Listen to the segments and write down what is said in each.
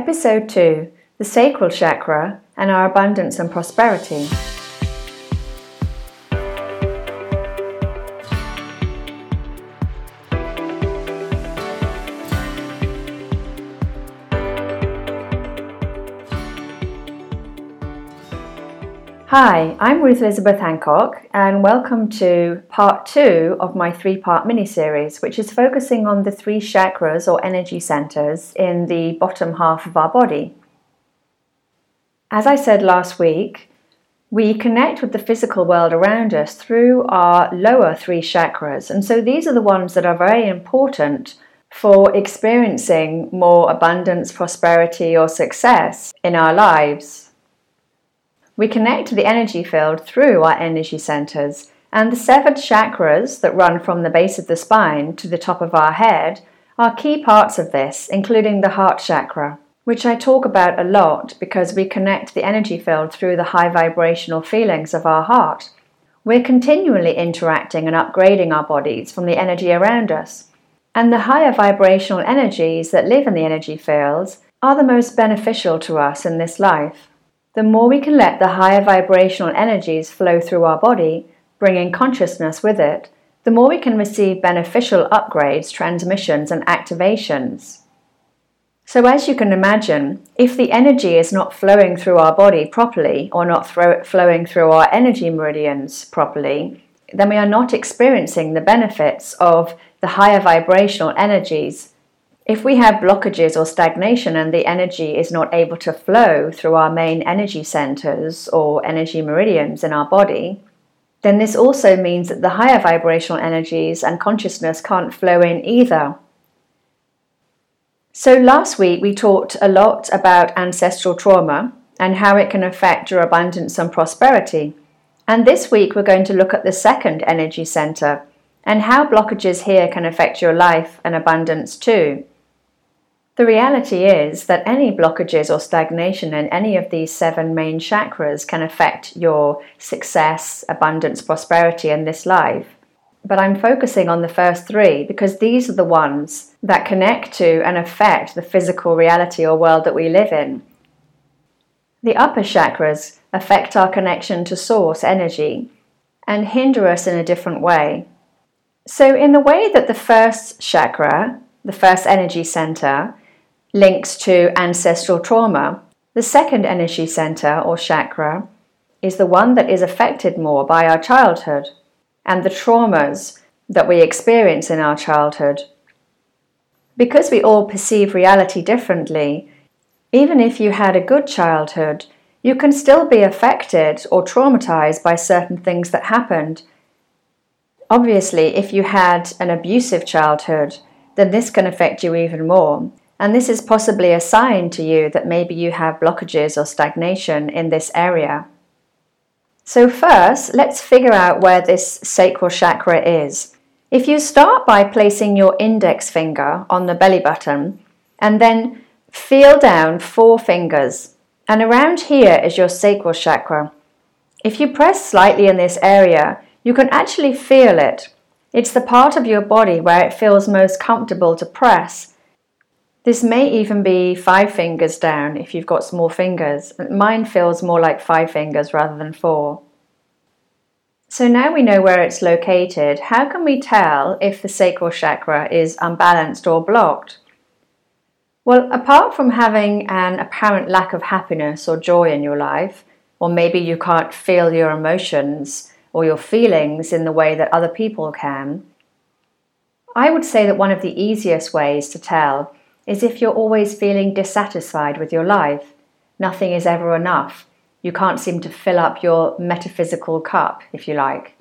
Episode 2 The Sacral Chakra and Our Abundance and Prosperity. Hi, I'm Ruth Elizabeth Hancock, and welcome to part two of my three part mini series, which is focusing on the three chakras or energy centers in the bottom half of our body. As I said last week, we connect with the physical world around us through our lower three chakras, and so these are the ones that are very important for experiencing more abundance, prosperity, or success in our lives. We connect to the energy field through our energy centers, and the severed chakras that run from the base of the spine to the top of our head are key parts of this, including the heart chakra, which I talk about a lot because we connect the energy field through the high vibrational feelings of our heart. We're continually interacting and upgrading our bodies from the energy around us. And the higher vibrational energies that live in the energy fields are the most beneficial to us in this life. The more we can let the higher vibrational energies flow through our body, bringing consciousness with it, the more we can receive beneficial upgrades, transmissions, and activations. So, as you can imagine, if the energy is not flowing through our body properly or not thro- flowing through our energy meridians properly, then we are not experiencing the benefits of the higher vibrational energies if we have blockages or stagnation and the energy is not able to flow through our main energy centers or energy meridians in our body, then this also means that the higher vibrational energies and consciousness can't flow in either. So, last week we talked a lot about ancestral trauma and how it can affect your abundance and prosperity. And this week we're going to look at the second energy center and how blockages here can affect your life and abundance too. The reality is that any blockages or stagnation in any of these seven main chakras can affect your success, abundance, prosperity in this life. But I'm focusing on the first three because these are the ones that connect to and affect the physical reality or world that we live in. The upper chakras affect our connection to source energy and hinder us in a different way. So, in the way that the first chakra, the first energy center, links to ancestral trauma. The second energy center or chakra is the one that is affected more by our childhood and the traumas that we experience in our childhood. Because we all perceive reality differently, even if you had a good childhood, you can still be affected or traumatized by certain things that happened. Obviously, if you had an abusive childhood, then this can affect you even more. And this is possibly a sign to you that maybe you have blockages or stagnation in this area. So, first, let's figure out where this sacral chakra is. If you start by placing your index finger on the belly button and then feel down four fingers, and around here is your sacral chakra. If you press slightly in this area, you can actually feel it. It's the part of your body where it feels most comfortable to press this may even be five fingers down if you've got small fingers. Mine feels more like five fingers rather than four. So now we know where it's located, how can we tell if the sacral chakra is unbalanced or blocked? Well, apart from having an apparent lack of happiness or joy in your life, or maybe you can't feel your emotions or your feelings in the way that other people can, I would say that one of the easiest ways to tell is if you're always feeling dissatisfied with your life. Nothing is ever enough. You can't seem to fill up your metaphysical cup, if you like.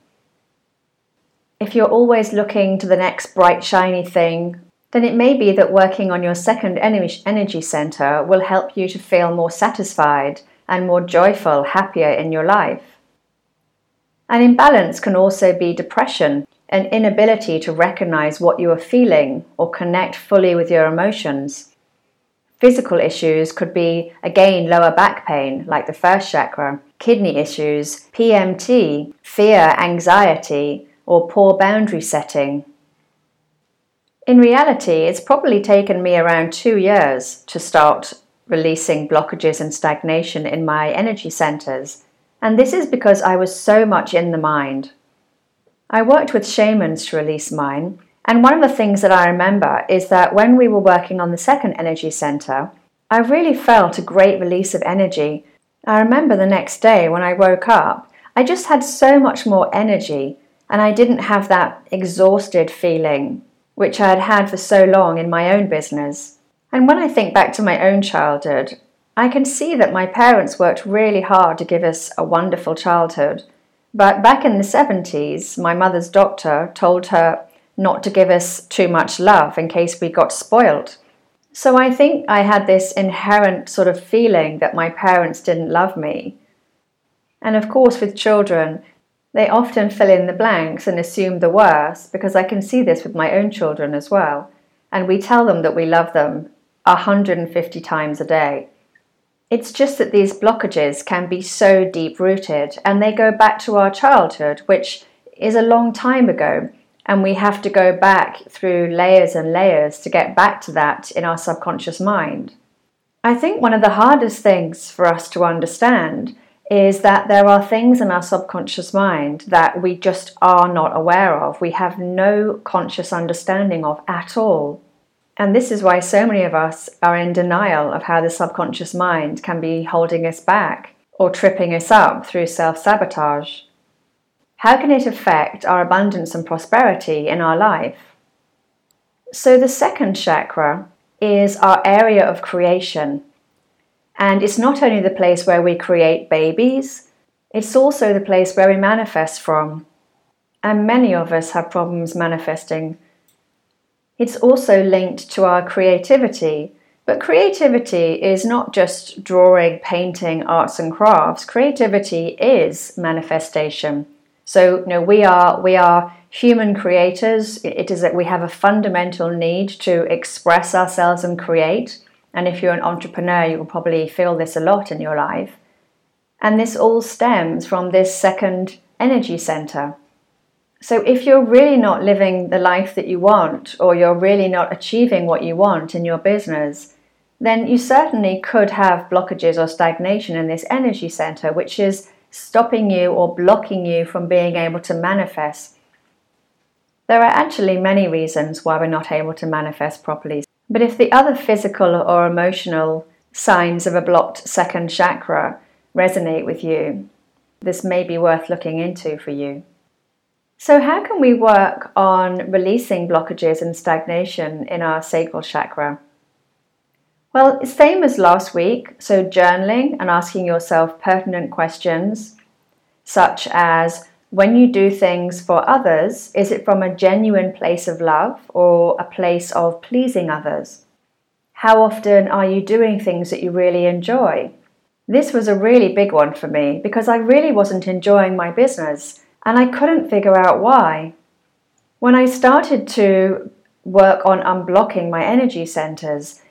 If you're always looking to the next bright, shiny thing, then it may be that working on your second energy center will help you to feel more satisfied and more joyful, happier in your life. An imbalance can also be depression an inability to recognize what you are feeling or connect fully with your emotions. Physical issues could be, again, lower back pain, like the first chakra, kidney issues, PMT, fear, anxiety, or poor boundary setting. In reality, it's probably taken me around two years to start releasing blockages and stagnation in my energy centers. And this is because I was so much in the mind. I worked with shamans to release mine, and one of the things that I remember is that when we were working on the second energy center, I really felt a great release of energy. I remember the next day when I woke up, I just had so much more energy, and I didn't have that exhausted feeling, which I had had for so long in my own business. And when I think back to my own childhood, I can see that my parents worked really hard to give us a wonderful childhood. But back in the 70s, my mother's doctor told her not to give us too much love in case we got spoiled. So I think I had this inherent sort of feeling that my parents didn't love me. And of course, with children, they often fill in the blanks and assume the worst because I can see this with my own children as well. And we tell them that we love them 150 times a day. It's just that these blockages can be so deep rooted and they go back to our childhood, which is a long time ago. And we have to go back through layers and layers to get back to that in our subconscious mind. I think one of the hardest things for us to understand is that there are things in our subconscious mind that we just are not aware of, we have no conscious understanding of at all. And this is why so many of us are in denial of how the subconscious mind can be holding us back or tripping us up through self sabotage. How can it affect our abundance and prosperity in our life? So, the second chakra is our area of creation. And it's not only the place where we create babies, it's also the place where we manifest from. And many of us have problems manifesting it's also linked to our creativity. But creativity is not just drawing, painting, arts and crafts. Creativity is manifestation. So, you know, we are we are human creators. It is that we have a fundamental need to express ourselves and create. And if you're an entrepreneur, you will probably feel this a lot in your life. And this all stems from this second energy center. So, if you're really not living the life that you want, or you're really not achieving what you want in your business, then you certainly could have blockages or stagnation in this energy center, which is stopping you or blocking you from being able to manifest. There are actually many reasons why we're not able to manifest properly. But if the other physical or emotional signs of a blocked second chakra resonate with you, this may be worth looking into for you. So, how can we work on releasing blockages and stagnation in our sacral chakra? Well, same as last week. So, journaling and asking yourself pertinent questions, such as when you do things for others, is it from a genuine place of love or a place of pleasing others? How often are you doing things that you really enjoy? This was a really big one for me because I really wasn't enjoying my business and I couldn't figure out why. When I started to work on unblocking my energy centers,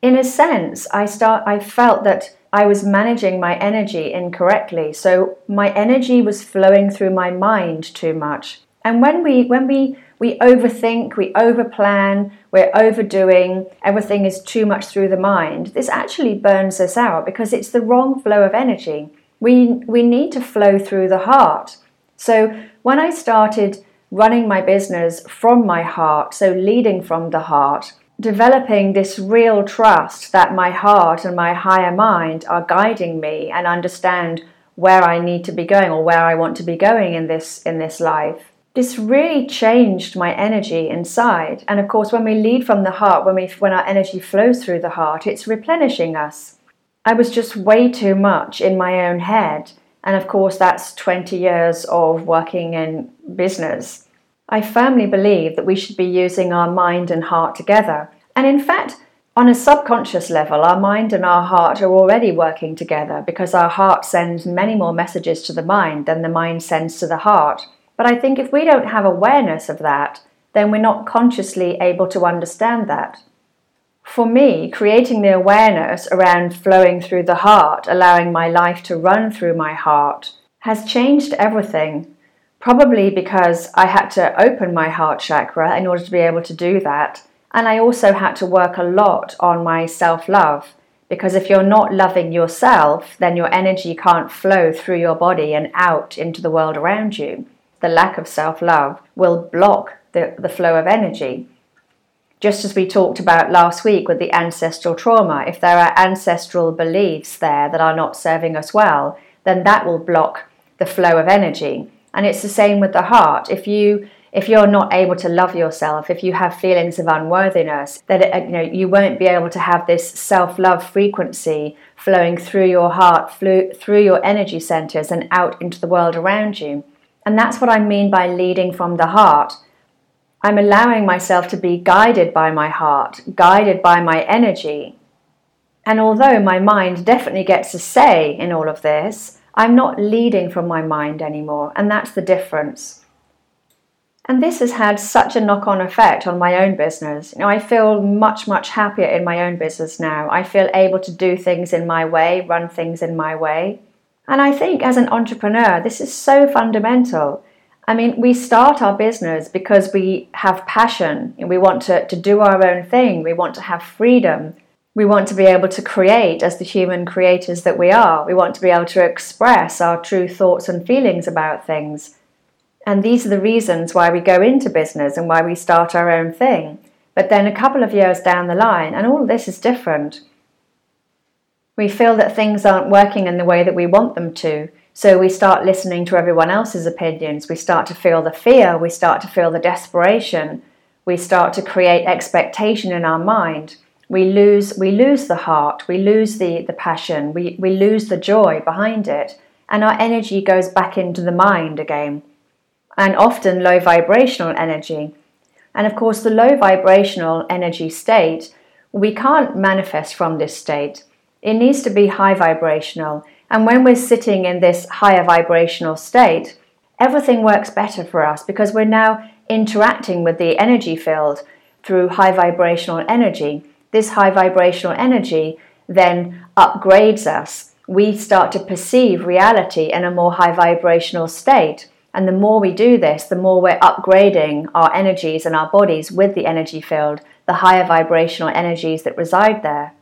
in a sense, I start I felt that I was managing my energy incorrectly. So my energy was flowing through my mind too much. And when we when we we overthink, we overplan, we're overdoing, everything is too much through the mind. This actually burns us out because it's the wrong flow of energy. We we need to flow through the heart. So when I started running my business from my heart, so leading from the heart, developing this real trust that my heart and my higher mind are guiding me and understand where I need to be going or where I want to be going in this in this life. This really changed my energy inside. And of course, when we lead from the heart, when we when our energy flows through the heart, it's replenishing us. I was just way too much in my own head and of course, that's 20 years of working in business. I firmly believe that we should be using our mind and heart together. And in fact, on a subconscious level, our mind and our heart are already working together because our heart sends many more messages to the mind than the mind sends to the heart. But I think if we don't have awareness of that, then we're not consciously able to understand that for me, creating the awareness around flowing through the heart, allowing my life to run through my heart, has changed everything. Probably because I had to open my heart chakra in order to be able to do that. And I also had to work a lot on my self love Because if you're not loving yourself, then your energy can't flow through your body and out into the world around you. The lack of self love will block the, the flow of energy. Just as we talked about last week with the ancestral trauma, if there are ancestral beliefs there that are not serving us well, then that will block the flow of energy. And it's the same with the heart. If you if you're not able to love yourself, if you have feelings of unworthiness, that uh, you know you won't be able to have this self-love frequency flowing through your heart, through your energy centers and out into the world around you. And that's what I mean by leading from the heart. I'm allowing myself to be guided by my heart, guided by my energy. And although my mind definitely gets a say in all of this, I'm not leading from my mind anymore, and that's the difference. And this has had such a knock on effect on my own business. You know, I feel much, much happier in my own business now. I feel able to do things in my way, run things in my way. And I think as an entrepreneur, this is so fundamental. I mean, we start our business because we have passion and we want to, to do our own thing. We want to have freedom. We want to be able to create as the human creators that we are. We want to be able to express our true thoughts and feelings about things. And these are the reasons why we go into business and why we start our own thing. But then a couple of years down the line, and all this is different. We feel that things aren't working in the way that we want them to. So we start listening to everyone else's opinions. We start to feel the fear. We start to feel the desperation. We start to create expectation in our mind. We lose, we lose the heart. We lose the, the passion. We, we lose the joy behind it. And our energy goes back into the mind again. And often low vibrational energy. And of course, the low vibrational energy state, we can't manifest from this state. It needs to be high vibrational. And when we're sitting in this higher vibrational state, everything works better for us because we're now interacting with the energy field through high vibrational energy. This high vibrational energy then upgrades us. We start to perceive reality in a more high vibrational state. And the more we do this, the more we're upgrading our energies and our bodies with the energy field, the higher vibrational energies that reside there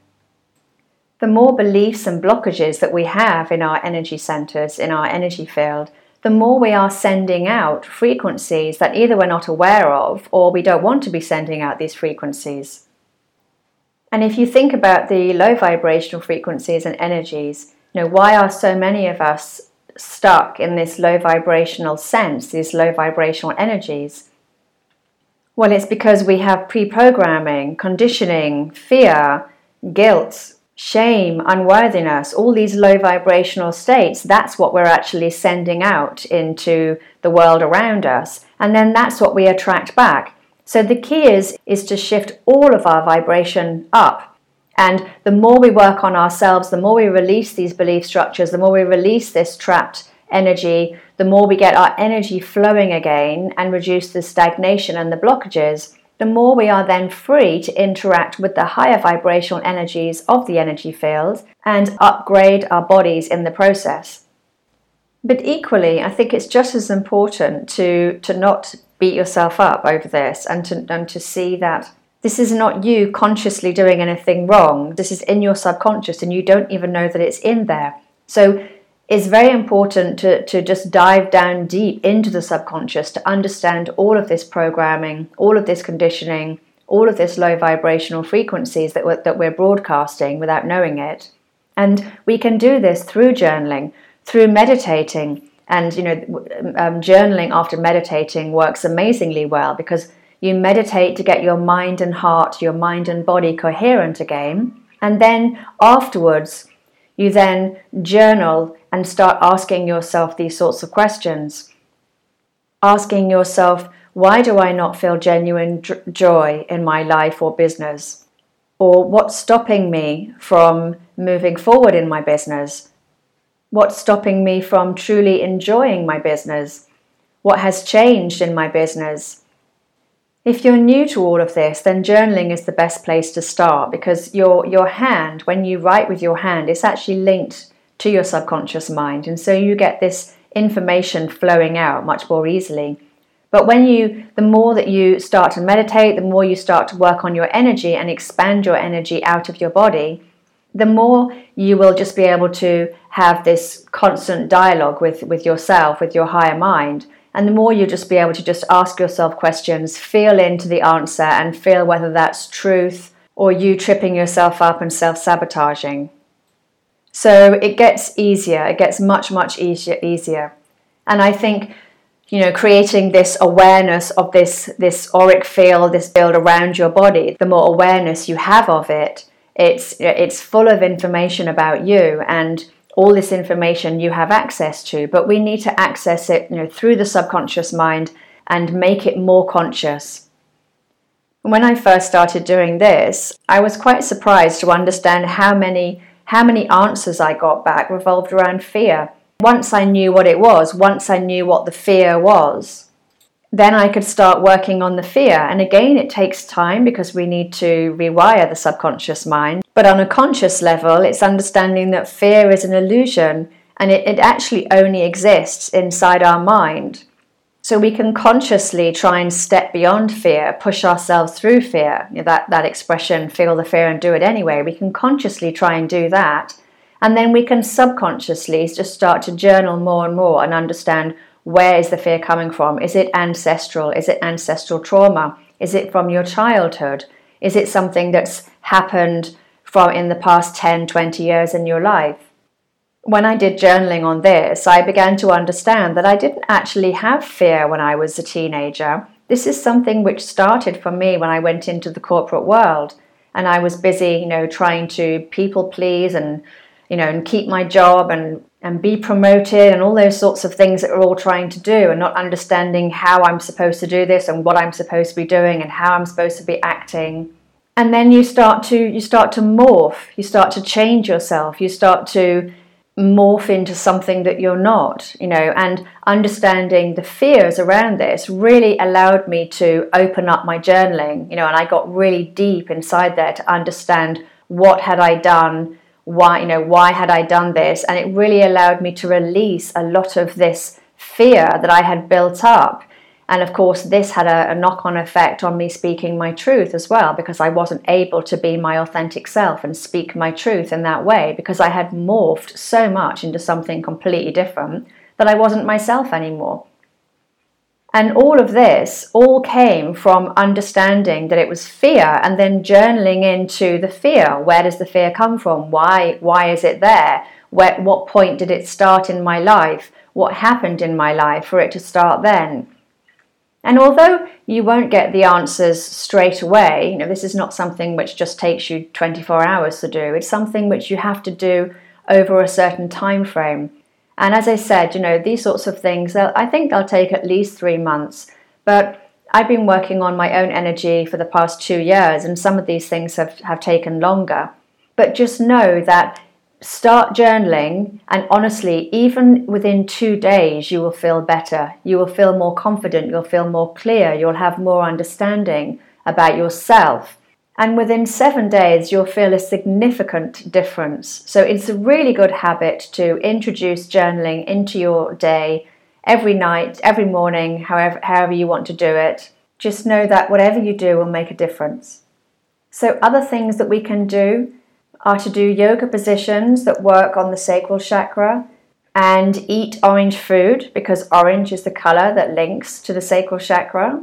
the more beliefs and blockages that we have in our energy centers, in our energy field, the more we are sending out frequencies that either we're not aware of or we don't want to be sending out these frequencies. And if you think about the low vibrational frequencies and energies, you know, why are so many of us stuck in this low vibrational sense, these low vibrational energies? Well, it's because we have pre programming, conditioning, fear, guilt, shame, unworthiness, all these low vibrational states, that's what we're actually sending out into the world around us. And then that's what we attract back. So the key is, is to shift all of our vibration up. And the more we work on ourselves, the more we release these belief structures, the more we release this trapped energy, the more we get our energy flowing again and reduce the stagnation and the blockages the more we are then free to interact with the higher vibrational energies of the energy field and upgrade our bodies in the process. But equally, I think it's just as important to, to not beat yourself up over this and to, and to see that this is not you consciously doing anything wrong. This is in your subconscious and you don't even know that it's in there. So it's very important to, to just dive down deep into the subconscious to understand all of this programming, all of this conditioning, all of this low vibrational frequencies that we're, that we're broadcasting without knowing it. And we can do this through journaling, through meditating. And, you know, um, journaling after meditating works amazingly well because you meditate to get your mind and heart, your mind and body coherent again. And then afterwards, you then journal and start asking yourself these sorts of questions. Asking yourself, why do I not feel genuine joy in my life or business? Or what's stopping me from moving forward in my business? What's stopping me from truly enjoying my business? What has changed in my business? If you're new to all of this, then journaling is the best place to start because your, your hand, when you write with your hand, it's actually linked to your subconscious mind. And so you get this information flowing out much more easily. But when you, the more that you start to meditate, the more you start to work on your energy and expand your energy out of your body, the more you will just be able to have this constant dialogue with, with yourself, with your higher mind. And the more you'll just be able to just ask yourself questions, feel into the answer, and feel whether that's truth or you tripping yourself up and self sabotaging. So it gets easier, it gets much, much easier, easier. And I think, you know, creating this awareness of this, this auric field, this field around your body, the more awareness you have of it, it's, it's full of information about you and all this information you have access to, but we need to access it, you know, through the subconscious mind and make it more conscious. When I first started doing this, I was quite surprised to understand how many how many answers I got back revolved around fear. Once I knew what it was, once I knew what the fear was, then I could start working on the fear. And again, it takes time because we need to rewire the subconscious mind. But on a conscious level, it's understanding that fear is an illusion and it, it actually only exists inside our mind. So we can consciously try and step beyond fear, push ourselves through fear. You know, that, that expression, feel the fear and do it anyway. We can consciously try and do that. And then we can subconsciously just start to journal more and more and understand where is the fear coming from? Is it ancestral? Is it ancestral trauma? Is it from your childhood? Is it something that's happened from in the past 10, 20 years in your life? when I did journaling on this, I began to understand that I didn't actually have fear when I was a teenager. This is something which started for me when I went into the corporate world and I was busy, you know, trying to people please and, you know, and keep my job and, and be promoted and all those sorts of things that we're all trying to do and not understanding how I'm supposed to do this and what I'm supposed to be doing and how I'm supposed to be acting. And then you start to you start to morph, you start to change yourself, you start to morph into something that you're not, you know, and understanding the fears around this really allowed me to open up my journaling, you know, and I got really deep inside there to understand what had I done, why, you know, why had I done this, and it really allowed me to release a lot of this fear that I had built up and of course, this had a, a knock on effect on me speaking my truth as well, because I wasn't able to be my authentic self and speak my truth in that way, because I had morphed so much into something completely different that I wasn't myself anymore. And all of this all came from understanding that it was fear and then journaling into the fear. Where does the fear come from? Why, why is it there? Where, what point did it start in my life? What happened in my life for it to start then? And although you won't get the answers straight away, you know, this is not something which just takes you 24 hours to do. It's something which you have to do over a certain time frame. And as I said, you know, these sorts of things, I think they'll take at least three months. But I've been working on my own energy for the past two years, and some of these things have, have taken longer. But just know that start journaling, and honestly, even within two days, you will feel better. You will feel more confident, you'll feel more clear, you'll have more understanding about yourself. And within seven days, you'll feel a significant difference. So, it's a really good habit to introduce journaling into your day every night, every morning, however, however you want to do it. Just know that whatever you do will make a difference. So, other things that we can do are to do yoga positions that work on the sacral chakra and eat orange food because orange is the color that links to the sacral chakra.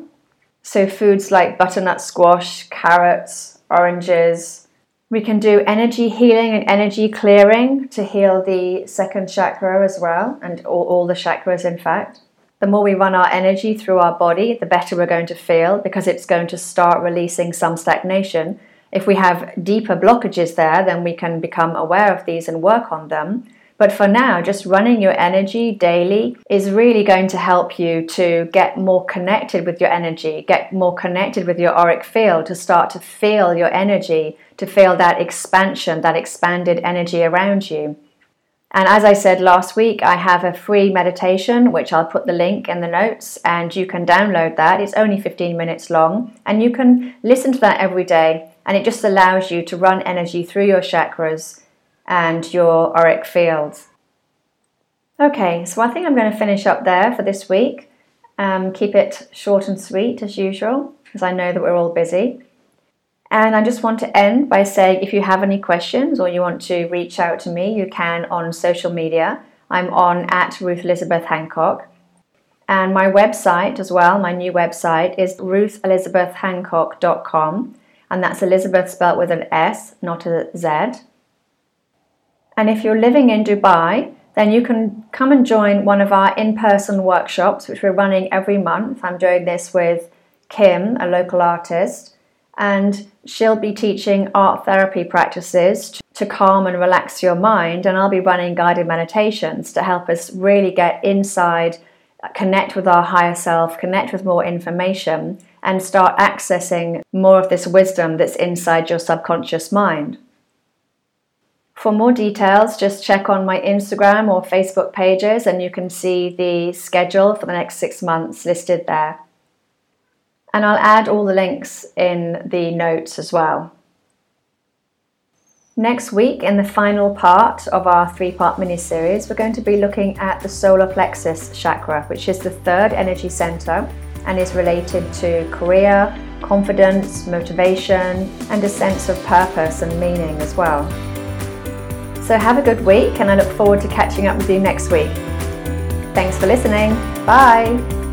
So, foods like butternut squash, carrots, oranges. We can do energy healing and energy clearing to heal the second chakra as well, and all, all the chakras, in fact. The more we run our energy through our body, the better we're going to feel because it's going to start releasing some stagnation if we have deeper blockages there, then we can become aware of these and work on them. But for now, just running your energy daily is really going to help you to get more connected with your energy, get more connected with your auric field, to start to feel your energy, to feel that expansion, that expanded energy around you. And as I said last week, I have a free meditation, which I'll put the link in the notes, and you can download that. It's only 15 minutes long, and you can listen to that every day and it just allows you to run energy through your chakras and your auric fields. Okay, so I think I'm going to finish up there for this week. Um, keep it short and sweet as usual, because I know that we're all busy. And I just want to end by saying if you have any questions or you want to reach out to me, you can on social media. I'm on at Ruth Elizabeth Hancock. And my website as well, my new website is ruthelizabethhancock.com. And that's Elizabeth spelled with an S, not a Z. And if you're living in Dubai, then you can come and join one of our in person workshops, which we're running every month. I'm doing this with Kim, a local artist, and she'll be teaching art therapy practices to calm and relax your mind. And I'll be running guided meditations to help us really get inside, connect with our higher self, connect with more information, and start accessing more of this wisdom that's inside your subconscious mind. For more details, just check on my Instagram or Facebook pages and you can see the schedule for the next six months listed there. And I'll add all the links in the notes as well. Next week, in the final part of our three part mini series, we're going to be looking at the solar plexus chakra, which is the third energy center and is related to career, confidence, motivation, and a sense of purpose and meaning as well. So have a good week, and I look forward to catching up with you next week. Thanks for listening. Bye.